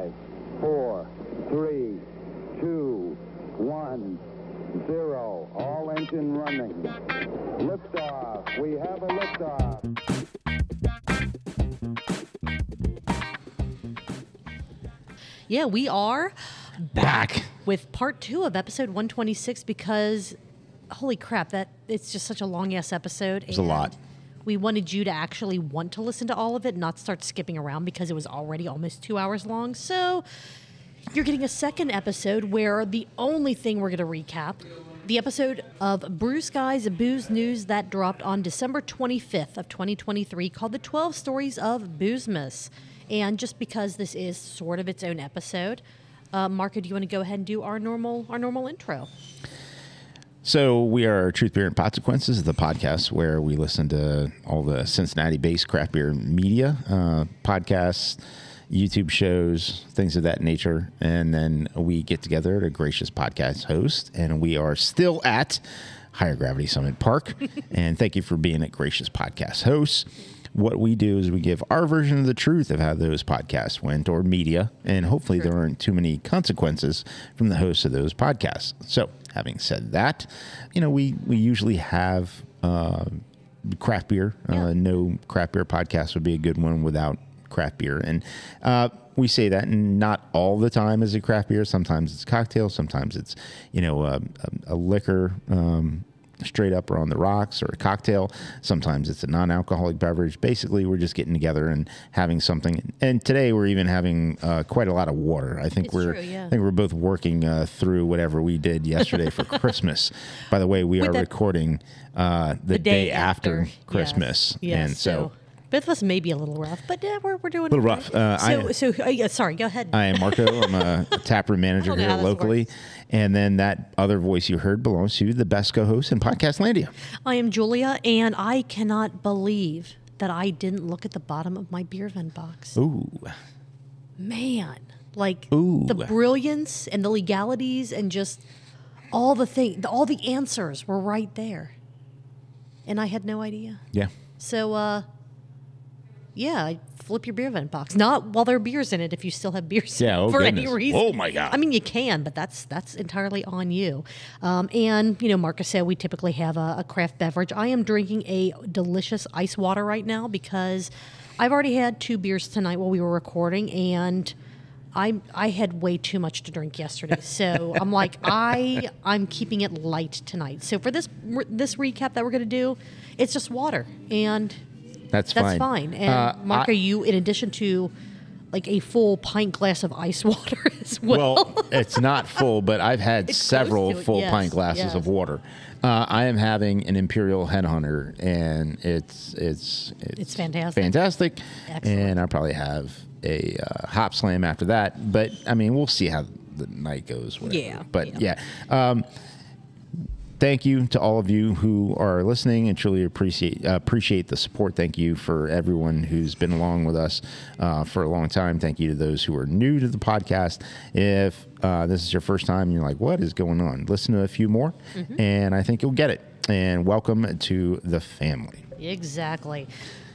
Five, four, three, two, one, zero. All engine running. Liftoff. We have a liftoff. Yeah, we are Back. with part two of episode 126 because holy crap, that it's just such a long ass episode. It's a lot. We wanted you to actually want to listen to all of it, not start skipping around because it was already almost two hours long. So you're getting a second episode where the only thing we're going to recap the episode of Brew Skies Booze News that dropped on December 25th of 2023 called The 12 Stories of Boozemas. And just because this is sort of its own episode, uh, Marco, do you want to go ahead and do our normal our normal intro? So we are Truth Beer and Consequences, the podcast where we listen to all the Cincinnati-based craft beer media, uh, podcasts, YouTube shows, things of that nature, and then we get together to gracious podcast host, and we are still at Higher Gravity Summit Park. and thank you for being a gracious podcast host. What we do is we give our version of the truth of how those podcasts went or media, and hopefully there aren't too many consequences from the hosts of those podcasts. So, having said that, you know, we, we usually have uh, craft beer. Yeah. Uh, no craft beer podcast would be a good one without craft beer. And uh, we say that not all the time is a craft beer. Sometimes it's cocktail. Sometimes it's, you know, a, a, a liquor. Um, straight up or on the rocks or a cocktail sometimes it's a non-alcoholic beverage basically we're just getting together and having something and today we're even having uh, quite a lot of water i think It's we're true, yeah. i think we're both working uh, through whatever we did yesterday for christmas by the way we With are recording uh, the, day, after, Yes. christmas Yes. and so both of us may be a little rough, but yeah, we're, we're doing Little okay. rough. Uh, so, I- so uh, yeah, sorry, go ahead. I am Marco. I'm a taproom manager I don't know here locally. works. And then that other voice you heard belongs to the best co-host in Podcast Landia. I am Julia, and I cannot believe that I didn't look at the bottom of my beer vent box. Ooh. Man, like Ooh. the brilliance and the legalities and just all the thing, all the answers were right there, and I had no idea. Yeah. So, uh, yeah, I flip your beer vent box. Not while there are beers in it. If you still have beers, Yeah, oh for any reason. Oh, my God. I mean, you can, but that's that's entirely on you. Um, and you know, Marcus said we typically have a, a craft beverage. I am drinking a delicious ice water right now because I've already had two beers tonight while we were recording, and. I I had way too much to drink yesterday, so I'm like I I'm keeping it light tonight. So for this this recap that we're gonna do, it's just water, and That's, that's fine. fine. And Uh, Marco, I- you, in addition to like a full pint glass of ice water as well. well, it's not full, but I've had It's several full yes, pint glasses yes. of water. Uh, I am having an Imperial Headhunter, and it's it's It's fantastic. fantastic. Excellent. And I probably have a uh, Hopslam after that. But I mean, we'll see how the night goes. Whatever. Yeah, But yeah. yeah. Um, thank you to all of you who are listening and truly appreciate uh, appreciate the support. Thank you for everyone who's been along with us uh, for a long time. Thank you to those who are new to the podcast. If uh, this is your first time, and you're like, "What is going on?" Listen to a few more, and I think you'll get it. And welcome to the family. exactly.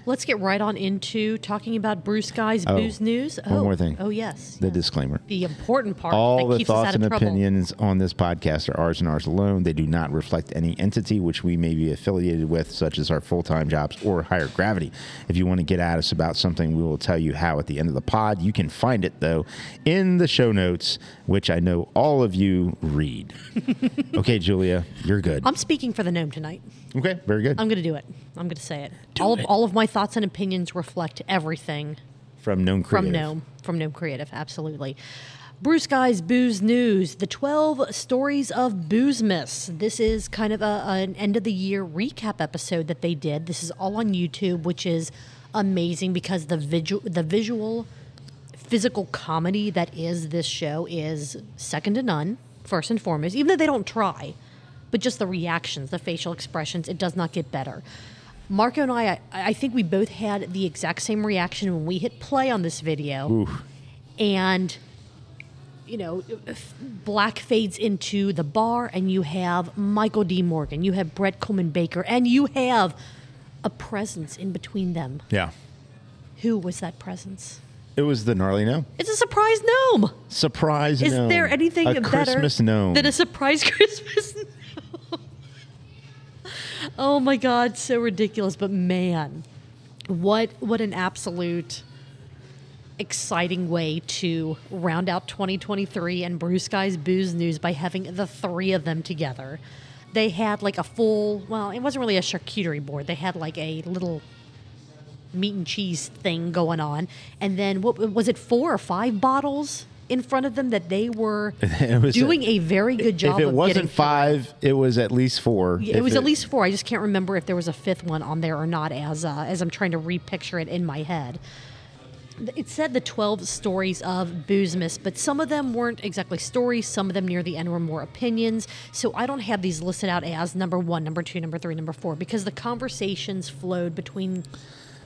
Let's get right on into talking about Brew Skies Oh, booze news. one oh, more thing. Oh yes, The yes. disclaimer. the important part All the thoughts and trouble. opinions on this podcast are ours and ours alone. They do not reflect any entity which we may be affiliated with, such as our full time jobs or higher gravity. If you want to get at us about something, we will tell you how at the end of the pod. You can find it, though, in the show notes, which I know all of you read. okay, Julia, you're good. I'm speaking for the gnome tonight. Okay, very good. I'm going to do it. I'm going to say it. Do all it. of all of my thoughts and opinions reflect everything From Gnome Creative. from Gnome, from Gnome Creative, absolutely. Brew Skies Booze News, the 12 stories of Boozemas. This is kind of a, an end of the year recap episode that they did. This is all on YouTube, which is amazing because the visual, the visual, physical comedy that is this show is second to none. First and foremost, even though they don't try, but just the reactions, the facial expressions, it does not get better. Marco and I, I, I think we both had the exact same reaction when we hit play on this video Oof. and you know black fades into the bar and you have michael d morgan you have brett coleman baker and you have a presence in between them Yeah. who was that presence It was the gnarly gnome. It's a surprise gnome. Surprise Is gnome. there anything a better Christmas gnome? than a surprise Christmas gnome? Oh my God, so ridiculous. But man, what what an absolute exciting way to round out 2023 and Brew Skies Booze News by having the three of them together. They had like a full, well, it wasn't really a charcuterie board. They had like a little meat and cheese thing going on. And then what was it, four or five bottles in front of them that they were doing a- a, very good job if it wasn't five, it was at least four. Yeah, It was at least four. I just can't remember if there was a fifth one on there or not. As uh, as I'm trying to repicture it in my head, it said the 12 stories of Boozemas, but some of them weren't exactly stories. Some of them near the end were more opinions. So I don't have these listed out as number one, number two, number three, number four because the conversations flowed between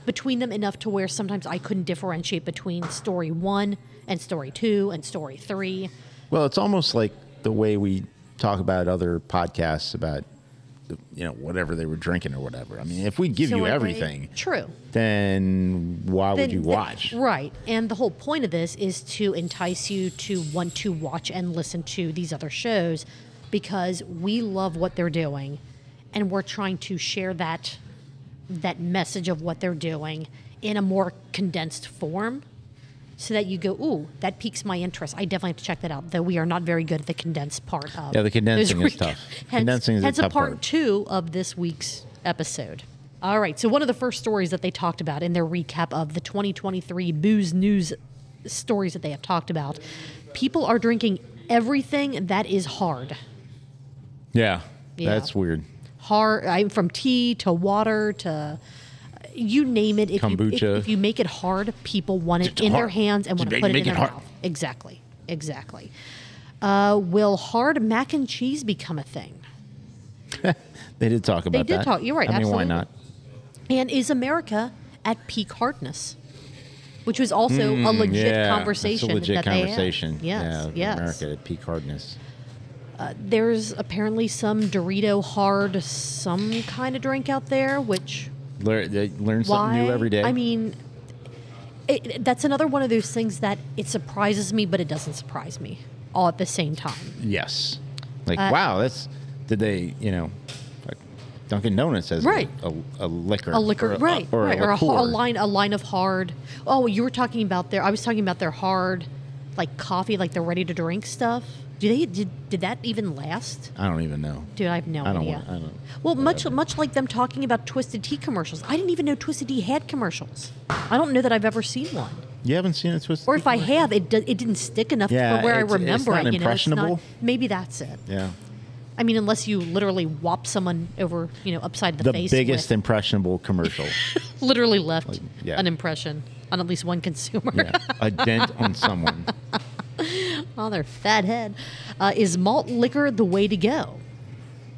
between them enough to where sometimes I couldn't differentiate between story one and story two and story three. Well, it's almost like the way we talk about other podcasts about, you know, whatever they were drinking or whatever. I mean, if we give So you are they- everything, true. then why would then- you then- watch? right. And the whole point of this is to entice you to want to watch and listen to these other shows because we love what they're doing and we're trying to share that that message of what they're doing in a more condensed form so that you go, ooh, that piques my interest. I definitely have to check that out, though we are not very good at the condensed part of Yeah, the condensing is tough. Hence, Condensing is a hence tough part part. two of this week's episode. All right, so one of the first stories that they talked about in their recap of the 2023 booze news stories that they have talked about, people are drinking everything that is hard. Yeah, Yeah. that's weird. Hard, I, from tea to water to you name it. If you, if, if you make it hard, people want it It's in their hands and want to put it in their hard. mouth. Exactly, exactly. Uh, will hard mac and cheese become a thing? They did talk about They did that. talk- you're right, I mean, absolutely. why not? And is America at peak hardness? Which was also a legit Mm, yeah, conversation a legit that they had. conversation. Yes, yeah, yes. America at peak hardness. There's apparently some Dorito hard, some kind of drink out there, which Learn, they learn why? something new every day. I mean, it, that's another one of those things that it surprises me, but it doesn't surprise me all at the same time. yes. Like, Uh, wow, that's did they? You know, like Dunkin' Donuts has Right. a, a, a liquor, A liquor, or a, right? or right, a, or a, a line, a line of hard. Oh, you were talking about their. I was talking about their hard, like coffee, like the ready to drink stuff. Do they did did that even last? I don't even know. Dude, I have no I don't idea. want- I don't- well, much much like them talking about Twisted Tea commercials. I didn't even know Twisted Tea had commercials. I don't know that I've ever seen one. You haven't seen it twisted? Or if I Tea? have, it do, it didn't stick enough Yeah, for where I it's- it's remember not it. You know, it's not. Maybe that's it. Yeah. I mean, unless you literally whop someone over, you know, upside the, The face. biggest with- impressionable commercial. literally left yeah. an impression on at least one consumer. yeah. A dent on someone. on their fat head. Uh, is malt liquor the way to go?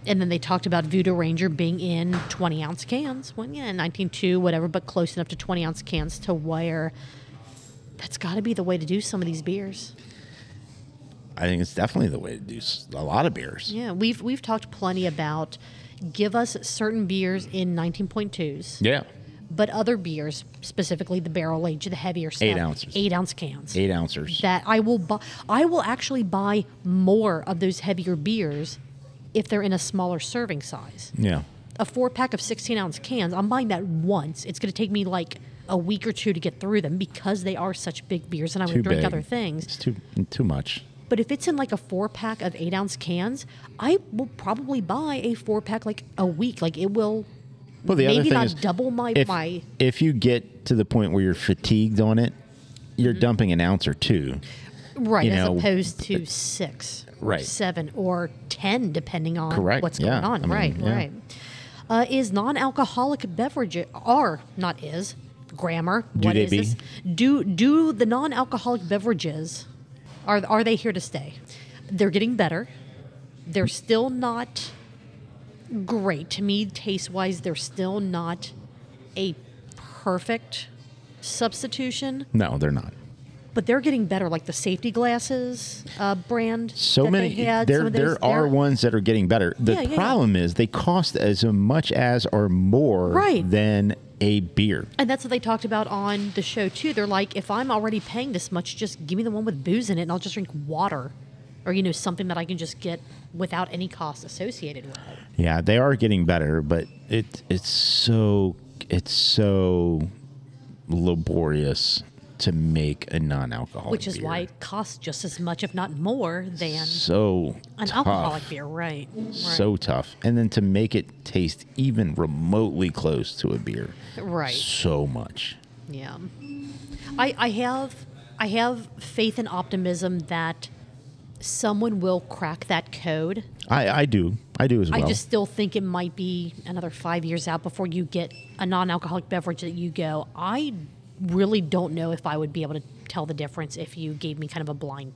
And then they talked about Voodoo Ranger being in 20 ounce cans. Well, yeah, 19.2, whatever, but close enough to 20 ounce cans to where that's got to be the way to do some of these beers. I think it's definitely the way to do a lot of beers. Yeah, we've we've talked plenty about give us certain beers in 19.2s, Yeah. But other beers, specifically the barrel aged, the heavier stuff, Eight ounces. eight ounce cans. Eight ouncers. that I will buy. I will actually buy more of those heavier beers if they're in a smaller serving size. yeah. A four pack of 16 ounce cans, I'm buying that once. It's going to take me like a week or two to get through them because they are such big beers and I would drink big. other things. It's too too much. But if it's in like a four pack of eight ounce cans, I will probably buy a four pack like a week. Like it will Well, the other maybe thing not is double my if, my if you get to the point where you're fatigued on it, you're Mm-hmm. dumping an ounce or two. right as know, opposed to six, or Right. seven, or ten, depending on Correct, what's yeah. going on. I mean, right, yeah. right. Uh, is non-alcoholic beverage are not is grammar? Do What is be? this? Do do the non-alcoholic beverages are are they here to stay? They're getting better. They're still not great to me taste wise. They're still not a perfect substitution No, they're not. but they're getting better, like the safety glasses uh, brand. So that many. They had, there of there are ones that are getting better. The Yeah, yeah, yeah. problem is they cost as much as or more Right. than a beer. And that's what they talked about on the show too. They're like, if I'm already paying this much, just give me the one with booze in it, and I'll just drink water, or you know, something that I can just get without any cost associated with it. Yeah, they are getting better, but it it's so it's so laborious to make a non-alcoholic Which is beer. why it costs just as much, if not more, than so an tough. alcoholic beer. Right. right. so tough and then to make it taste even remotely close to a beer Right. so much Yeah. I I have I have faith and optimism that someone will crack that code. i i do i do as well I just still think it might be another five years out before you get a non-alcoholic beverage that you go. I really don't know if I would be able to tell the difference if you gave me kind of a blind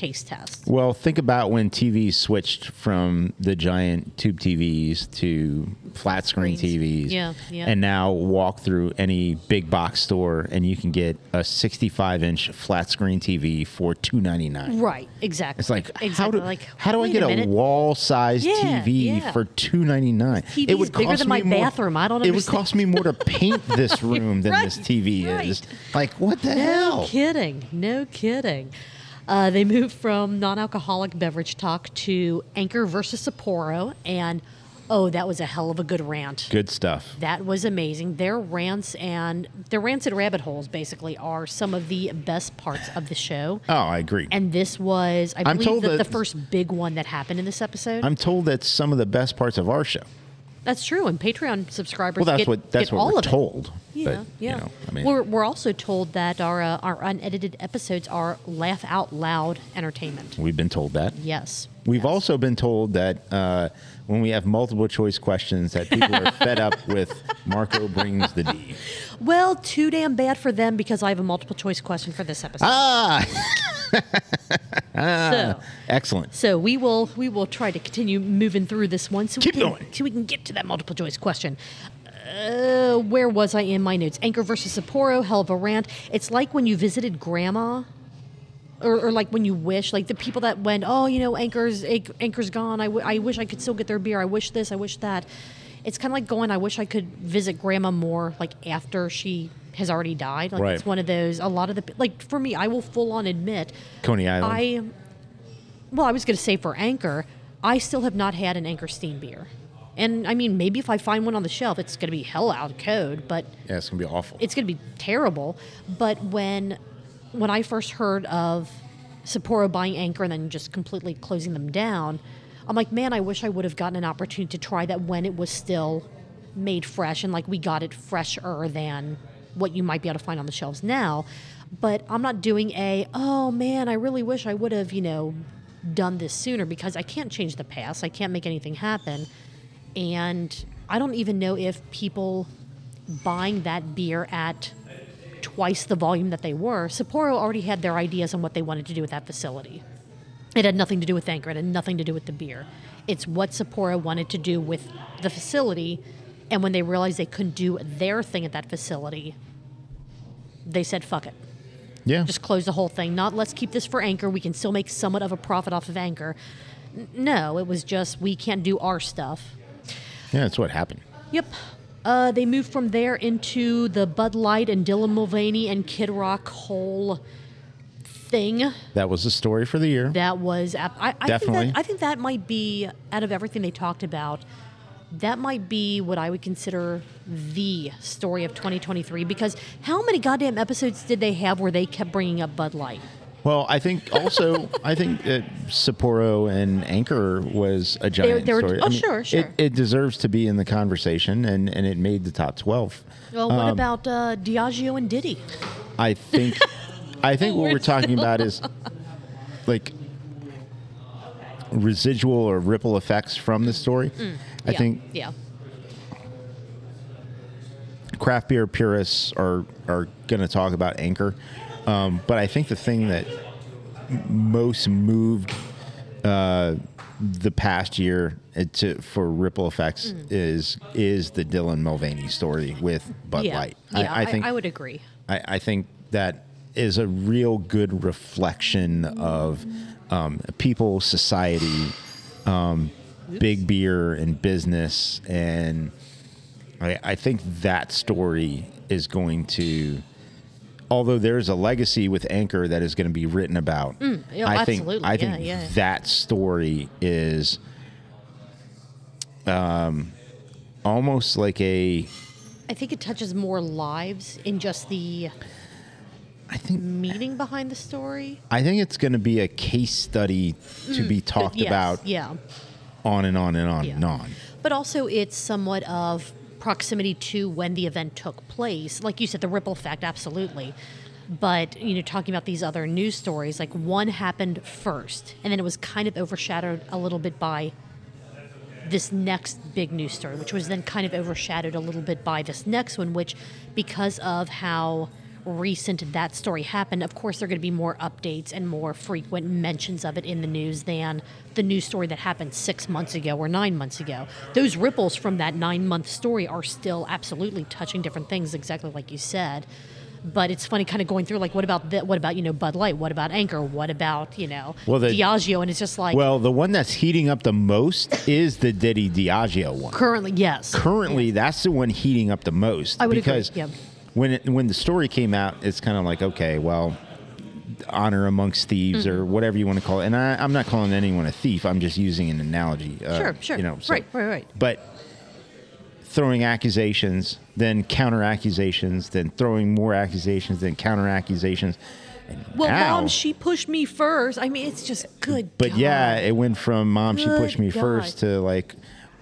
taste test. well think about when tvs switched from the giant tube tvs to flat screen tvs Yeah, yeah. and now walk through any big box store and you can get a 65 inch flat screen tv for 299 Right. Exactly. It's like exactly. how do like how do I get a, minute. wall sized Yeah, TV yeah. for two ninety nine? TV is bigger than my bathroom. I don't It would cost me more to paint this room than this Right, TV is. Like what the No hell? No kidding. No kidding. Uh, they moved from non-alcoholic beverage talk to Anchor versus Sapporo, and oh, that was a hell of a good rant. Good stuff. That was amazing. Their rants and their rants and rabbit holes basically are some of the best parts of the show. Oh, I agree. And this was, I I'm believe, told that the first big one that happened in this episode. I'm told that's some of the best parts of our show. That's true. And Patreon subscribers Well, that's get, what that's what all we're told. Yeah, but, yeah. You know, I mean, we're we're also told that our uh, our unedited episodes are laugh out loud entertainment. we've been told that. Yes. We've yes. also been told that uh, when we have multiple choice questions, that people are fed up with Marco brings the D. well too damn bad for them because I have a multiple choice question for this episode. Ah, so excellent. so we will we will try to continue moving through this one so Keep we can going. so we can get to that multiple choice question. Uh, where was I in my notes? Anchor versus Sapporo, hell of a rant. It's like when you visited grandma or, or like when you wish, like the people that went, oh, you know, Anchor's Anch- Anchor's gone. I, w- I wish I could still get their beer. I wish this. I wish that. It's kind of like going. I wish I could visit Grandma more, like after she has already died. Like Right. it's one of those. A lot of the like for me, I will full on admit, Coney Island. I. Well, I was going to say for Anchor, I still have not had an Anchor Steam beer, and I mean maybe if I find one on the shelf, it's going to be hell out of code, but yeah, it's gonna be awful. it's going to be terrible. But when when I first heard of Sapporo buying Anchor and then just completely closing them down, I'm like, man, I wish I would have gotten an opportunity to try that when it was still made fresh and like we got it fresher than what you might be able to find on the shelves now. But I'm not doing a, oh man, I really wish I would have, you know, done this sooner because I can't change the past. I can't make anything happen. And I don't even know if people buying that beer at twice the volume that they were, Sapporo already had their ideas on what they wanted to do with that facility. It had nothing to do with Anchor. It had nothing to do with the beer. It's what Sapporo wanted to do with the facility. And when they realized they couldn't do their thing at that facility, they said, fuck it. yeah, Just close the whole thing. Not let's keep this for Anchor. We can still make somewhat of a profit off of Anchor. N- No, it was just we can't do our stuff. yeah, that's what happened. Yep. Uh, they moved from there into the Bud Light and Dylan Mulvaney and Kid Rock whole thing. That was the story for the year. That was I, I Definitely. Think that, I think that might be out of everything they talked about. That might be what I would consider the story of 2023 because how many goddamn episodes did they have where they kept bringing up Bud Light? Well, I think also I think that Sapporo and Anchor was a giant they were- story. oh, I mean, sure, sure. It, it deserves to be in the conversation, and, and it made the top twelve. Well, what Um, about uh, Diageo and Diddy? I think I think what we're talking about is like residual or ripple effects from the story. I Mm, yeah, think yeah. craft beer purists are are going to talk about Anchor, um, but I think the thing that most moved uh, the past year uh, to, for ripple effects is is the Dylan Mulvaney story with Bud Mm. yeah, Light. yeah, I, I think I would agree. I, I think that is a real good reflection of um, people, society, um, big beer and business, and I, I think that story is going to, although there's a legacy with Anchor that is going to be written about. yeah, I think. I Yeah, think yeah. that story is, um, almost like a. I think it touches more lives in just the I think meaning behind the story. I think it's going to be a case study to be mm, talked Yes, about Yeah. on and on and on Yeah. and on. But also, it's somewhat of proximity to when the event took place. Like you said, the ripple effect, absolutely. But, you know, talking about these other news stories, like one happened first, and then it was kind of overshadowed a little bit by this next big news story, which was then kind of overshadowed a little bit by this next one, which, because of how recent that story happened, of course, there are going to be more updates and more frequent mentions of it in the news than the news story that happened six months ago or nine months ago. Those ripples from that nine month story are still absolutely touching different things, exactly like you said. But it's funny, kind of going through like, what about the, what about you know Bud Light? What about Anchor? What about you know Well, the- Diageo? And it's just like Well, the one that's heating up the most is the Diddy Diageo one. currently, yes, Currently, that's the one heating up the most. I would agree, because yeah. When it, when the story came out, it's kind of like okay, well, honor amongst thieves or Mm-hmm. whatever you want to call it. And I, I'm not calling anyone a thief. I'm just using an analogy. uh, Sure, sure. You know, so- Right, right, right. But throwing accusations, then counter accusations, then throwing more accusations, then counter accusations. And Well, now- mom, she pushed me first. I mean, it's just good. But yeah, it went from mom, she pushed Good me first to like,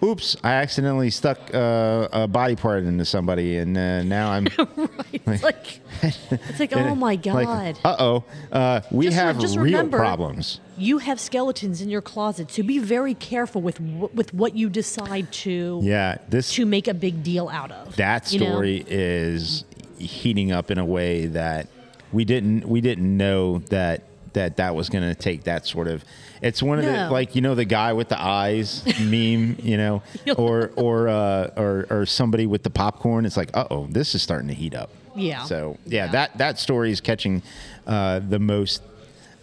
oops, I accidentally stuck uh, a body part into somebody, and uh, now I'm it's like, it's like, oh my God. like, uh oh, uh, we Just have just real remember- problems. you have skeletons in your closet, so be very careful with with what you decide to Yeah, this to make a big deal out of. that you know? story is heating up in a way that we didn't we didn't know that that that was going to take that sort of it's one of the like you know the guy with the eyes meme you know or or uh or or somebody with the popcorn. It's like uh-oh this is starting to heat up. Yeah. so yeah, Yeah. that that story is catching uh the most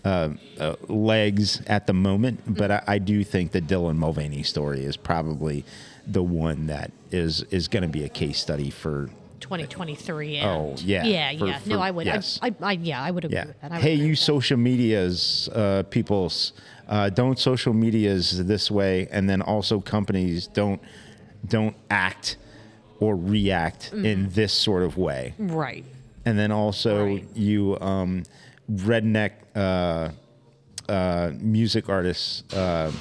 uh, uh, legs at the moment, but I, I do think the Dylan Mulvaney story is probably the one that is is going to be a case study for 2023. And Oh, yeah, yeah, for- yeah. no, I would. yes. I, I, I, yeah, I would agree Yeah. with that. I Hey, you social medias uh, peoples, uh, don't social medias this way, and then also companies don't don't act or react Mm-hmm. in this sort of way. Right. And then also Right. you um, redneck uh, uh, music artists uh,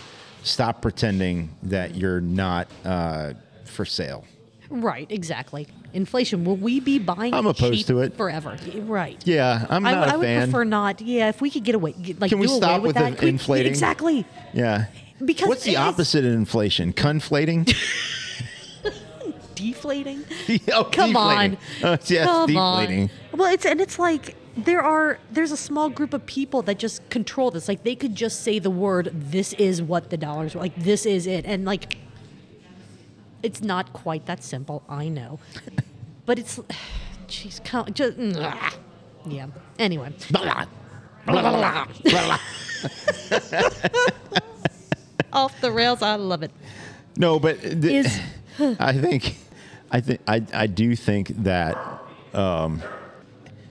stop pretending that you're not uh, for sale. Right. Exactly. Inflation. Will we be buying? I'm opposed cheap to it. forever. Right. Yeah, I'm I, not I a would fan. prefer not. Yeah, if we could get away, get- like Can we do away stop with with that. the Can we- inflating? exactly. yeah. Because what's the opposite of inflation? Conflating? Deflating. oh, Come on. deflating. Uh, yes, Come deflating. on. Well, it's and it's like there are there's a small group of people that just control this. Like they could just say the word "this is what the dollars like this is it," and like it's not quite that simple. I know, but it's jeez, come just yeah. Anyway, Blah, blah, blah, blah. off the rails. I love it. No, but th- Is I think, I think, I, I do think that um,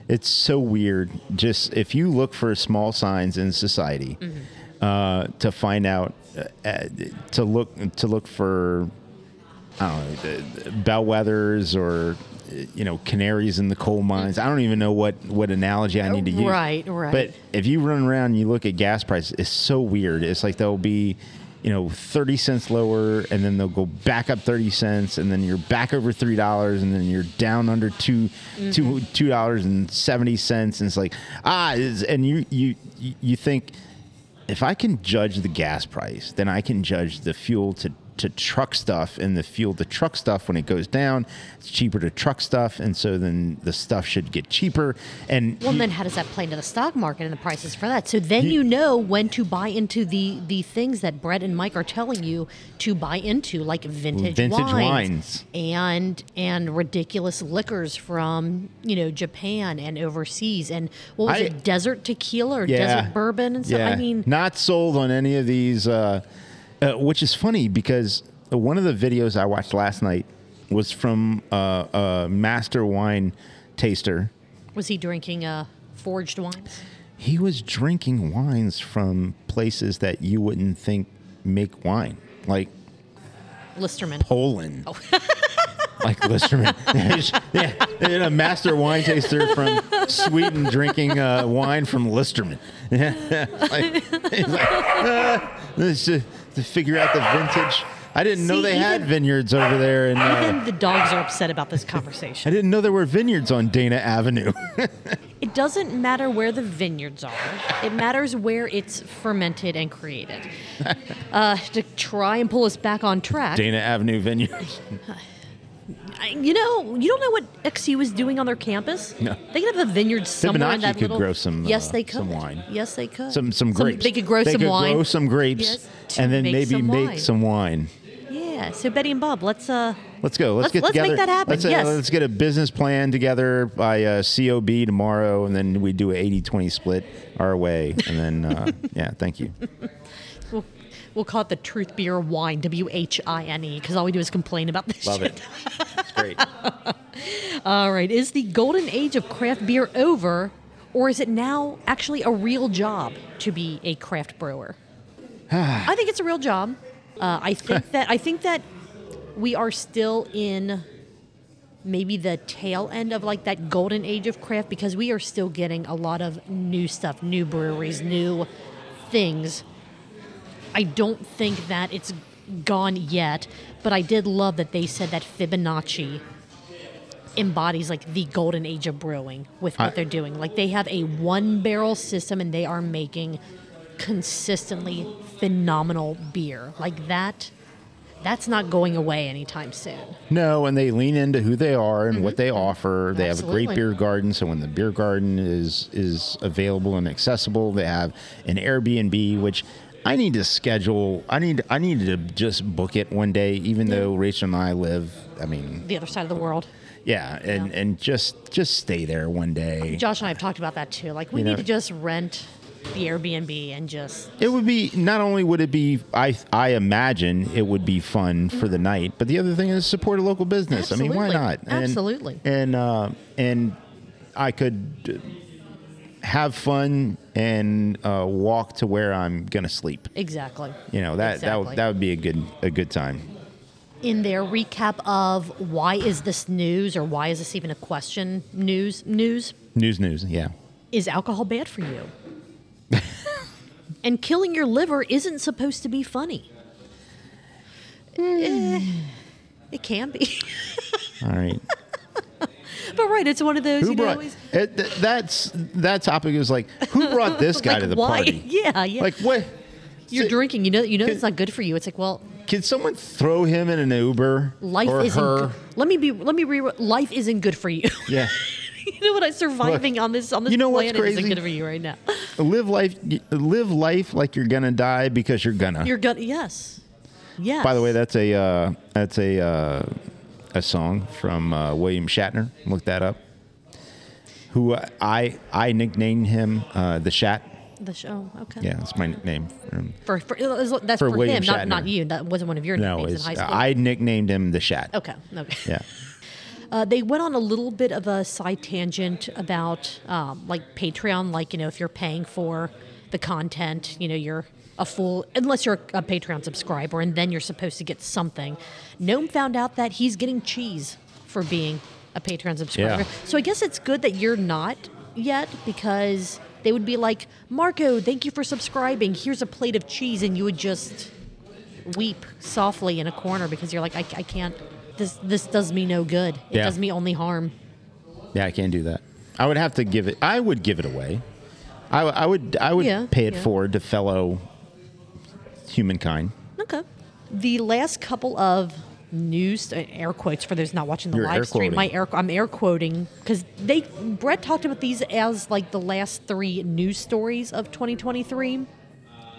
it's so weird. Just if you look for small signs in society, uh, to find out, uh, uh, to look to look for, I don't know, the- the bellwethers or you know canaries in the coal mines. I don't even know what what analogy I need to use. Right, right. But if you run around and you look at gas prices, it's so weird. It's like there'll be, you know, 30 cents lower and then they'll go back up 30 cents and then you're back over $3 and then you're down under 2 two two dollars and 70 cents and it's like ah it's- and you you you think if I can judge the gas price, then I can judge the fuel to to truck stuff and the fuel to truck stuff when it goes down it's cheaper to truck stuff and so then the stuff should get cheaper and Well, then how does that play into the stock market and the prices for that? So then you know when to buy into the the things that Brett and Mike are telling you to buy into, like vintage, Vintage wines, wines. and and ridiculous liquors from you know Japan and overseas, and what was I- it, desert tequila or desert bourbon and stuff. I mean, not sold on any of these, uh, uh, which is funny because one of the videos I watched last night was from uh, a master wine taster. Was he drinking uh, forged wines? He was drinking wines from places that you wouldn't think make wine, like Listermann. Poland. like Listermann. yeah, a master wine taster from Sweden drinking uh, wine from Listermann. Yeah, like, like, uh, this, uh, to figure out the vintage. I didn't know See, they had even- vineyards over there, and uh, Even the dogs are upset about this conversation. I conversation. didn't know there were vineyards on Dana Avenue. It doesn't matter where the vineyards are. It matters where it's fermented and created. Uh, to try and pull us back on track, Dana Avenue Vineyards. You know, you don't know what XU is doing on their campus. No. They could have a vineyard somewhere in that could little. grow some, Yes, uh, they could. some wine. Yes, they could. Some some grapes. They could grow they some could wine. Grow some grapes, Yes, and then maybe some make some wine. Yeah. So Betty and Bob, let's uh, Let's go. Let's, Let's- get let's make that happen, Let's, uh, yes. let's get a business plan together by uh, COB tomorrow, and then we do an 80-20 split our way, and then uh, yeah, thank you. we'll we'll call it the Truth Beer Wine W H I N E because all we do is complain about this. Love shit. it. It's great. All right. Is the golden age of craft beer over, or is it now actually a real job to be a craft brewer? I think it's a real job. Uh, I think that I think that we are still in maybe the tail end of like that golden age of craft because we are still getting a lot of new stuff, new breweries, new things. I don't think that it's gone yet, but I did love that they said that Fibonacci embodies like the golden age of brewing with what I- they're doing. Like they have a one barrel system and they are making consistently phenomenal beer. Like that that's not going away anytime soon. No, and they lean into who they are and what they offer. They have a Mm-hmm. Great beer garden, so when the beer garden is is available and accessible, they have an Airbnb, which I need to schedule. I need I need to just book it one day, even though Rachel and I live. I mean, The other side of the world. yeah, and Yeah. and just just stay there one day. Josh and I have talked about that too. Like we You need know- to just rent the Airbnb and just It would be not only would it be I I imagine it would be fun for the night, but the other thing is support a local business. I mean, why not? And, Absolutely. And uh, and I could have fun and uh, walk to where I'm gonna sleep. exactly. You know that that Exactly. would, that would be a good a good time. in their recap of why is this news or why is this even a question news news News news, yeah. is alcohol bad for you and killing your liver isn't supposed to be funny Eh, it can be All right. but right it's one of those Who you know brought always- it, th- that's that topic is like who brought this guy like, to the why party? yeah yeah Like what? you're So- drinking you know you know Can- it's not good for you it's like well Can someone throw him in an Uber life or isn't her? let me be let me re life isn't good for you Yeah. you know what i'm surviving on this on this you know what's planet isn't good for you right now live life live life like you're gonna die because you're gonna You're gonna yes, yes. by the way that's a uh, that's a uh, a song from uh, william shatner look that up who uh, i i nicknamed him uh, the shat the show. Okay. yeah that's my nickname for him For, for that's For for, William him, not Shatner. not you. That wasn't one of your no nicknames in high school. i nicknamed him the shat okay. Okay. yeah Uh, they went on a little bit of a side tangent about um, like Patreon, like you know if you're paying for the content, you know you're a full unless you're a Patreon subscriber, and then you're supposed to get something. Gnome found out that he's getting cheese for being a Patreon subscriber. Yeah. So I guess it's good that you're not yet because they would be like, Marco, thank you for subscribing. Here's a plate of cheese, and you would just weep softly in a corner because you're like, I, I can't. This this does me no good. It Yeah. does me only harm. yeah i can't do that i would have to give it i would give it away I would i would Yeah, pay it forward to fellow humankind Okay. The last couple of news uh, air quotes for those not watching the You're live stream. My air I'm air quoting because they Brett talked about these as like the last three news stories of 2023.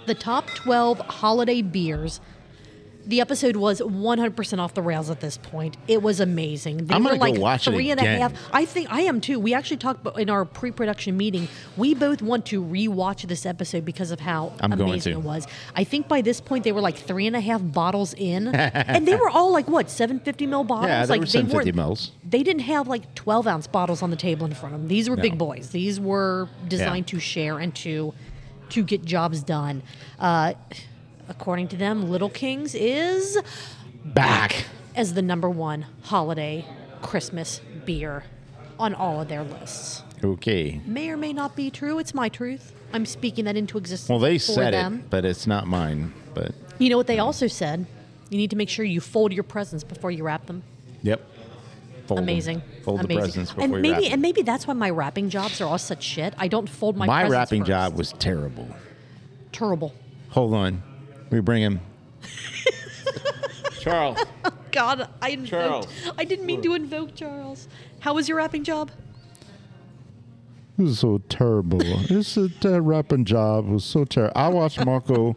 The top 12 holiday beers The episode was 100% off the rails at this point. It was amazing. They I'm were gonna go like watch it three and a again. half. I think I am too. We actually talked in our pre-production meeting. We both want to rewatch this episode because of how I'm amazing it was. I think by this point they were like three and a half bottles in, and they were all like what 750 mil bottles. Yeah, they like were 750 mils. They didn't have like 12 ounce bottles on the table in front of them. These were No. big boys. These were designed to share and to to get jobs done. Uh, according to them, Little Kings is Back. as the number one holiday Christmas beer on all of their lists. Okay. May or may not be true. It's my truth. I'm speaking that into existence. Well, they said them. it, but it's not mine. But You know what they also said? You need to make sure you fold your presents before you wrap them. yep. Fold. Amazing. Fold Amazing. the presents before and you maybe wrap 'em. and maybe that's why my wrapping jobs are all such shit. I don't fold my My presents wrapping first. job was terrible. terrible. Hold on. We bring him. Charles. God, I invoked. Charles. I didn't mean to invoke Charles. How was your rapping job? It was so terrible. it's a rapping job was so terrible. I watched Marco.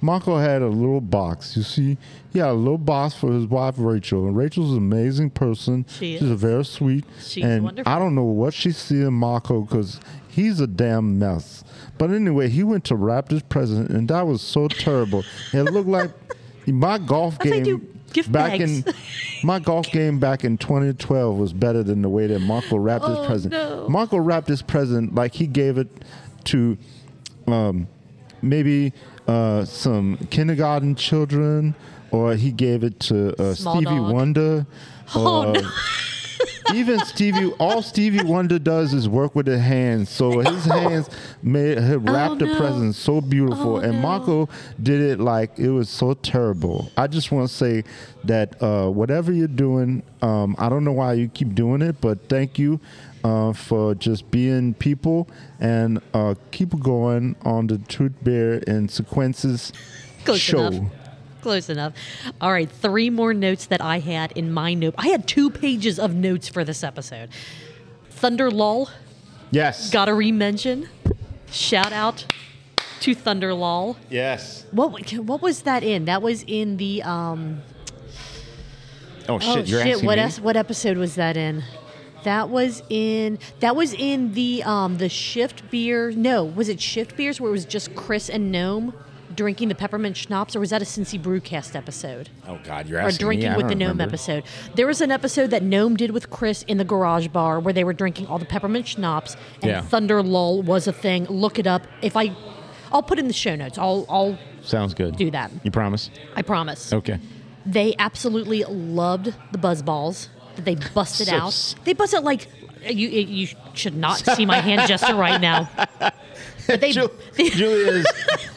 Marco had a little box. You see, he had a little box for his wife Rachel, and Rachel's an amazing person. She She's a is. very sweet. She's and wonderful. I don't know what she see in Marco because he's a damn mess. But anyway, he went to wrap this present, and that was so terrible. it looked like my golf game back bags. in my golf game back in 2012 was better than the way that Marco wrapped Oh, his present. no. Marco wrapped his present like he gave it to um, maybe uh, some kindergarten children, or he gave it to uh, Stevie dog. Wonder. Oh, or no. Even Stevie, all Stevie Wonder does is work with his hands. So his hands made he wrapped the no. present so beautiful, Oh, and no. Marco did it like it was so terrible. I just want to say that uh, whatever you're doing, um, I don't know why you keep doing it, but thank you uh, for just being people and uh, keep going on the Truth Bear and Sequences Close show. enough. Close enough. All right, three more notes that I had in my note. I had two pages of notes for this episode. ThunderLOL, Yes. gotta re-mention. Shout out to ThunderLOL. Yes. What what was that in? That was in the um. Oh shit! oh you're shit! asking What me? es- what episode was that in? That was in that was in the um the shift beer. No, was it shift beers where it was just Chris and Gnome drinking the peppermint schnapps, or was that a Cincy Brewcast episode? Oh god, you're or asking drinking me. With the gnome remember. episode. There was an episode that gnome did with Chris in the garage bar where they were drinking all the peppermint schnapps, and Yeah. ThunderLOL was a thing. Look it up. If I, I'll put in the show notes. I'll, I'll, Sounds good. Do that. You promise? I promise. Okay. They absolutely loved the buzz balls that they busted So out. They busted like you. You should not see my hand gesture right now. They, Ju- they Julia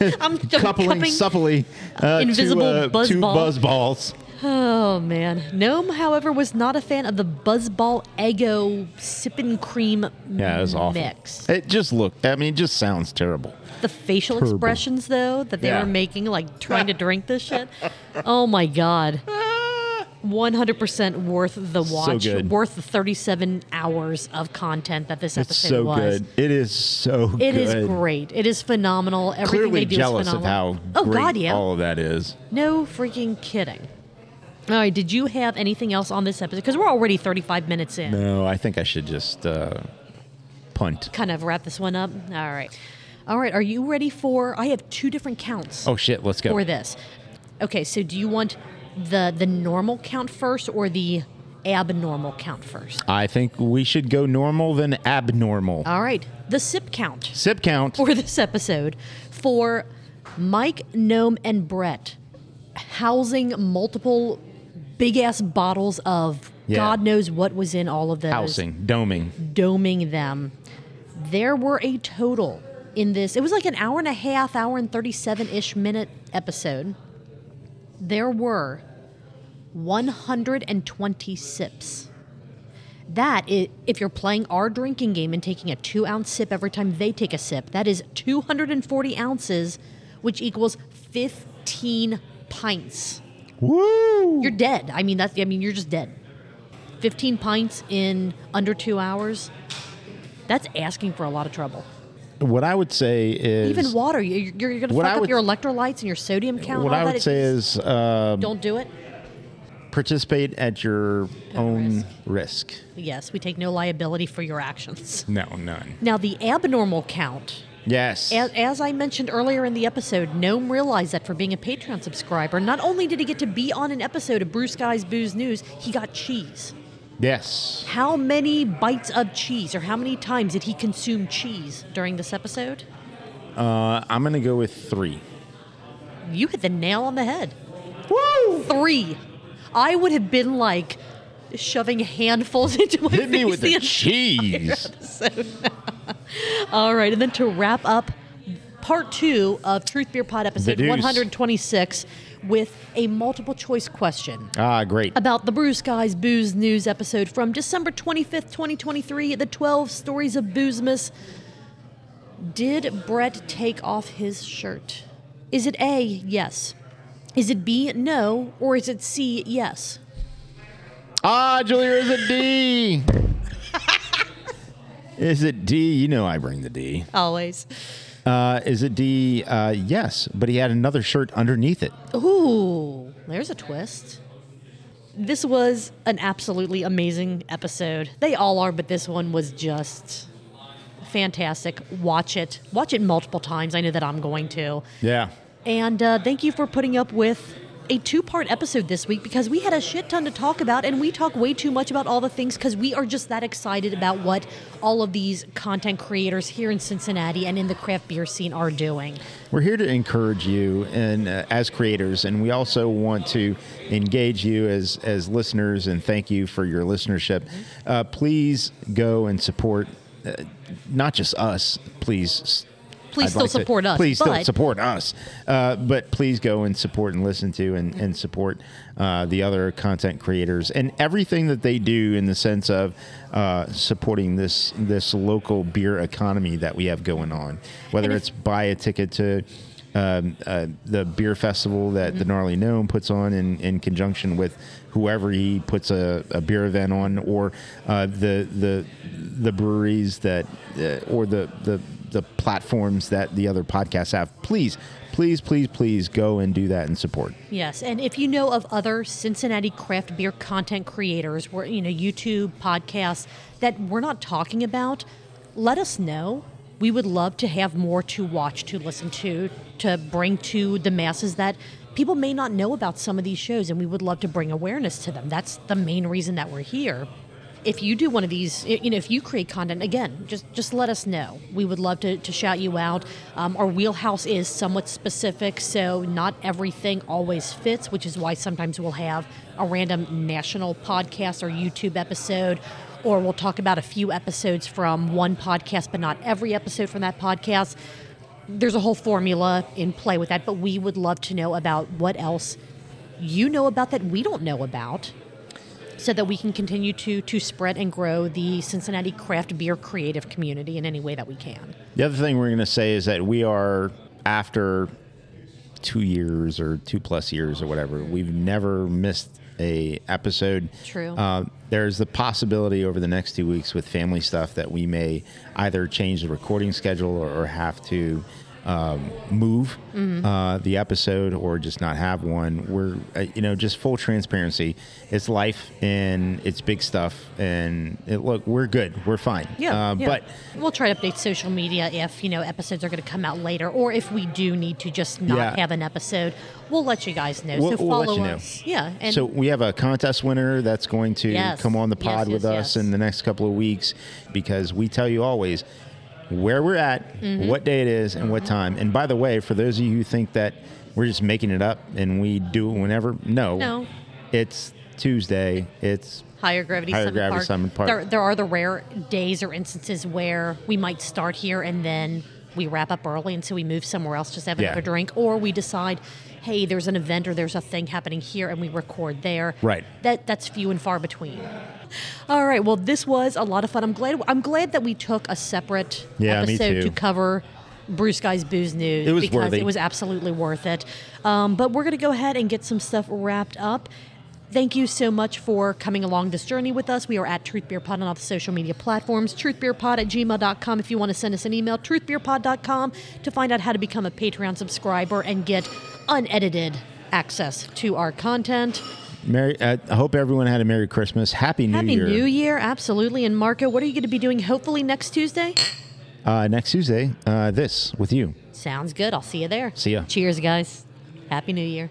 is I'm coupling supplely uh, Invisible to, uh, buzz two ball. buzz balls. Oh man, Gnome, however, was not a fan of the Buzzball Eggo sipping cream Yeah, it was awful. mix. It just looked. I mean, it just sounds terrible. The facial Terrible. expressions, though, that they Yeah. were making, like trying to drink this shit. Oh my god, one hundred percent worth the watch, good. worth the thirty-seven hours of content that this episode It's so was. good. It is so It good. is great. It is phenomenal. Everything Clearly they do jealous is of phenomenal. how oh god, yeah. all of that is. No freaking kidding. All right, did you have anything else on this episode? Because we're already 35 minutes in. No, I think I should just uh, punt. Kind of wrap this one up. All right. All right, are you ready for I have two different counts Oh shit! Let's go. for this. Okay, so do you want the the normal count first or the abnormal count first? I think we should go normal then abnormal. All right. The sip count Sip count. for this episode for Mike, Gnome, and Brett housing multiple big ass bottles of Yeah. God knows what was in all of those. Housing, doming. doming them. There were a total in this, it was like an hour and a half, hour and 37 ish minute episode. There were 120 sips. That, if you're playing our drinking game and taking a two ounce sip every time they take a sip, that is 240 ounces, which equals 15 pints. Woo! You're dead. I mean, that's, I mean, you're just dead. 15 pints in under two hours. That's asking for a lot of trouble. What I would say is Even water, you- you're, you're going to fuck I up would- your electrolytes and your sodium count. What I would It say is uh, don't do it. participate at your own risk. risk. Yes, we take no liability for your actions. No, none. Now, the abnormal count. Yes. As, as I mentioned earlier in the episode, Gnome realized that for being a Patreon subscriber, not only did he get to be on an episode of Brew Skies Booze News, he got cheese. Yes. How many bites of cheese or how many times did he consume cheese during this episode? Uh, I'm going to go with three. You hit the nail on the head. Woo! Three. I would have been like shoving handfuls into my Hit me face with the the cheese. All right, and then to wrap up part two of Truth Beer Pod episode deuce. 126 with a multiple choice question Ah, great. about the Brew Skies Booze News episode from December 25th, 2023, the 12 Stories of Boozemas. Did Brett take off his shirt? Is it A, yes? Is it B, no? Or is it C, yes? Ah, Julia is it D? is it D? You know I bring the D. Always. Uh, is it D? Uh, yes, but he had another shirt underneath it. Ooh, there's a twist. This was an absolutely amazing episode. They all are, but this one was just fantastic. Watch it. Watch it multiple times. I know that I'm going to. Yeah. And uh, thank you for putting up with a two part episode this week because we had a shit ton to talk about, and we talk way too much about all the things because we are just that excited about what all of these content creators here in Cincinnati and in the craft beer scene are doing. We're here to encourage you and uh, as creators, and we also want to engage you as as listeners and thank you for your listenership. Uh, please go and support uh, not just us. Please. Please I'd still like to- support us, Please still support us, uh, but please go and support and listen to and, and support uh, the other content creators and everything that they do in the sense of uh, supporting this this local beer economy that we have going on. Whether if- it's buy a ticket to um, uh, the beer festival that Mm-hmm. the Gnarly Gnome puts on in, in conjunction with whoever he puts a, a beer event on, or uh, the the the breweries that uh, or the, the the platforms that the other podcasts have. Please, please, please, please go and do that and support. Yes, and if you know of other Cincinnati craft beer content creators, where you know YouTube podcasts that we're not talking about, let us know. We would love to have more to watch, to listen to, to bring to the masses that people may not know about some of these shows, and we would love to bring awareness to them. That's the main reason that we're here. If you do one of these, you know, if you create content, again, just just let us know. We would love to, to shout you out. Um, our wheelhouse is somewhat specific, so not everything always fits, which is why sometimes we'll have a random national podcast or YouTube episode, or we'll talk about a few episodes from one podcast, but not every episode from that podcast. There's a whole formula in play with that, but we would love to know about what else you know about that we don't know about so that we can continue to to spread and grow the Cincinnati craft beer creative community in any way that we can. The other thing we're going to say is that we are after two years or two plus years or whatever. We've never missed a episode. True. Uh, there's the possibility over the next two weeks with family stuff that we may either change the recording schedule or, or have to um, move uh, the episode or just not have one. We're, uh, you know, just full transparency. It's life and it's big stuff. And it, look, we're good. We're fine. Yeah, Uh, yeah. But we'll try to update social media if you know episodes are going to come out later, or if we do need to just not Yeah. have an episode, we'll let you guys know. We'll- so we'll let follow you know. us. Yeah, and so we have a contest winner that's going to Yes. come on the Yes, pod with yes, us yes. in the next couple of weeks because we tell you always where we're at, Mm-hmm. what day it is, and what time. And by the way, for those of you who think that we're just making it up and we do it whenever, no, No. it's Tuesday. It's higher gravity, Higher Summit, Gravity Park. Summit Park. There, there are the rare days or instances where we might start here and then we wrap up early, and so we move somewhere else, just have Yeah. another drink, or we decide, hey, there's an event or there's a thing happening here, and we record there. Right. That that's few and far between. All right. Well, this was a lot of fun. I'm glad. I'm glad that we took a separate Yeah, episode to cover. Brew Skies Booze News It was because worthy. it was absolutely worth it. Um, but we're going to go ahead and get some stuff wrapped up. Thank you so much for coming along this journey with us. We are at Truth Beer Pod on all the social media platforms. Truthbeerpod at gmail.com if you want to send us an email. Truthbeerpod.com to find out how to become a Patreon subscriber and get unedited access to our content. Merry, uh, I hope everyone had a Merry Christmas. Happy New Happy Year. New Year, absolutely. And Marco, what are you going to be doing hopefully next Tuesday? Uh, next Tuesday, uh, this with you. Sounds good. I'll see you there. See ya. Cheers, guys. Happy New Year.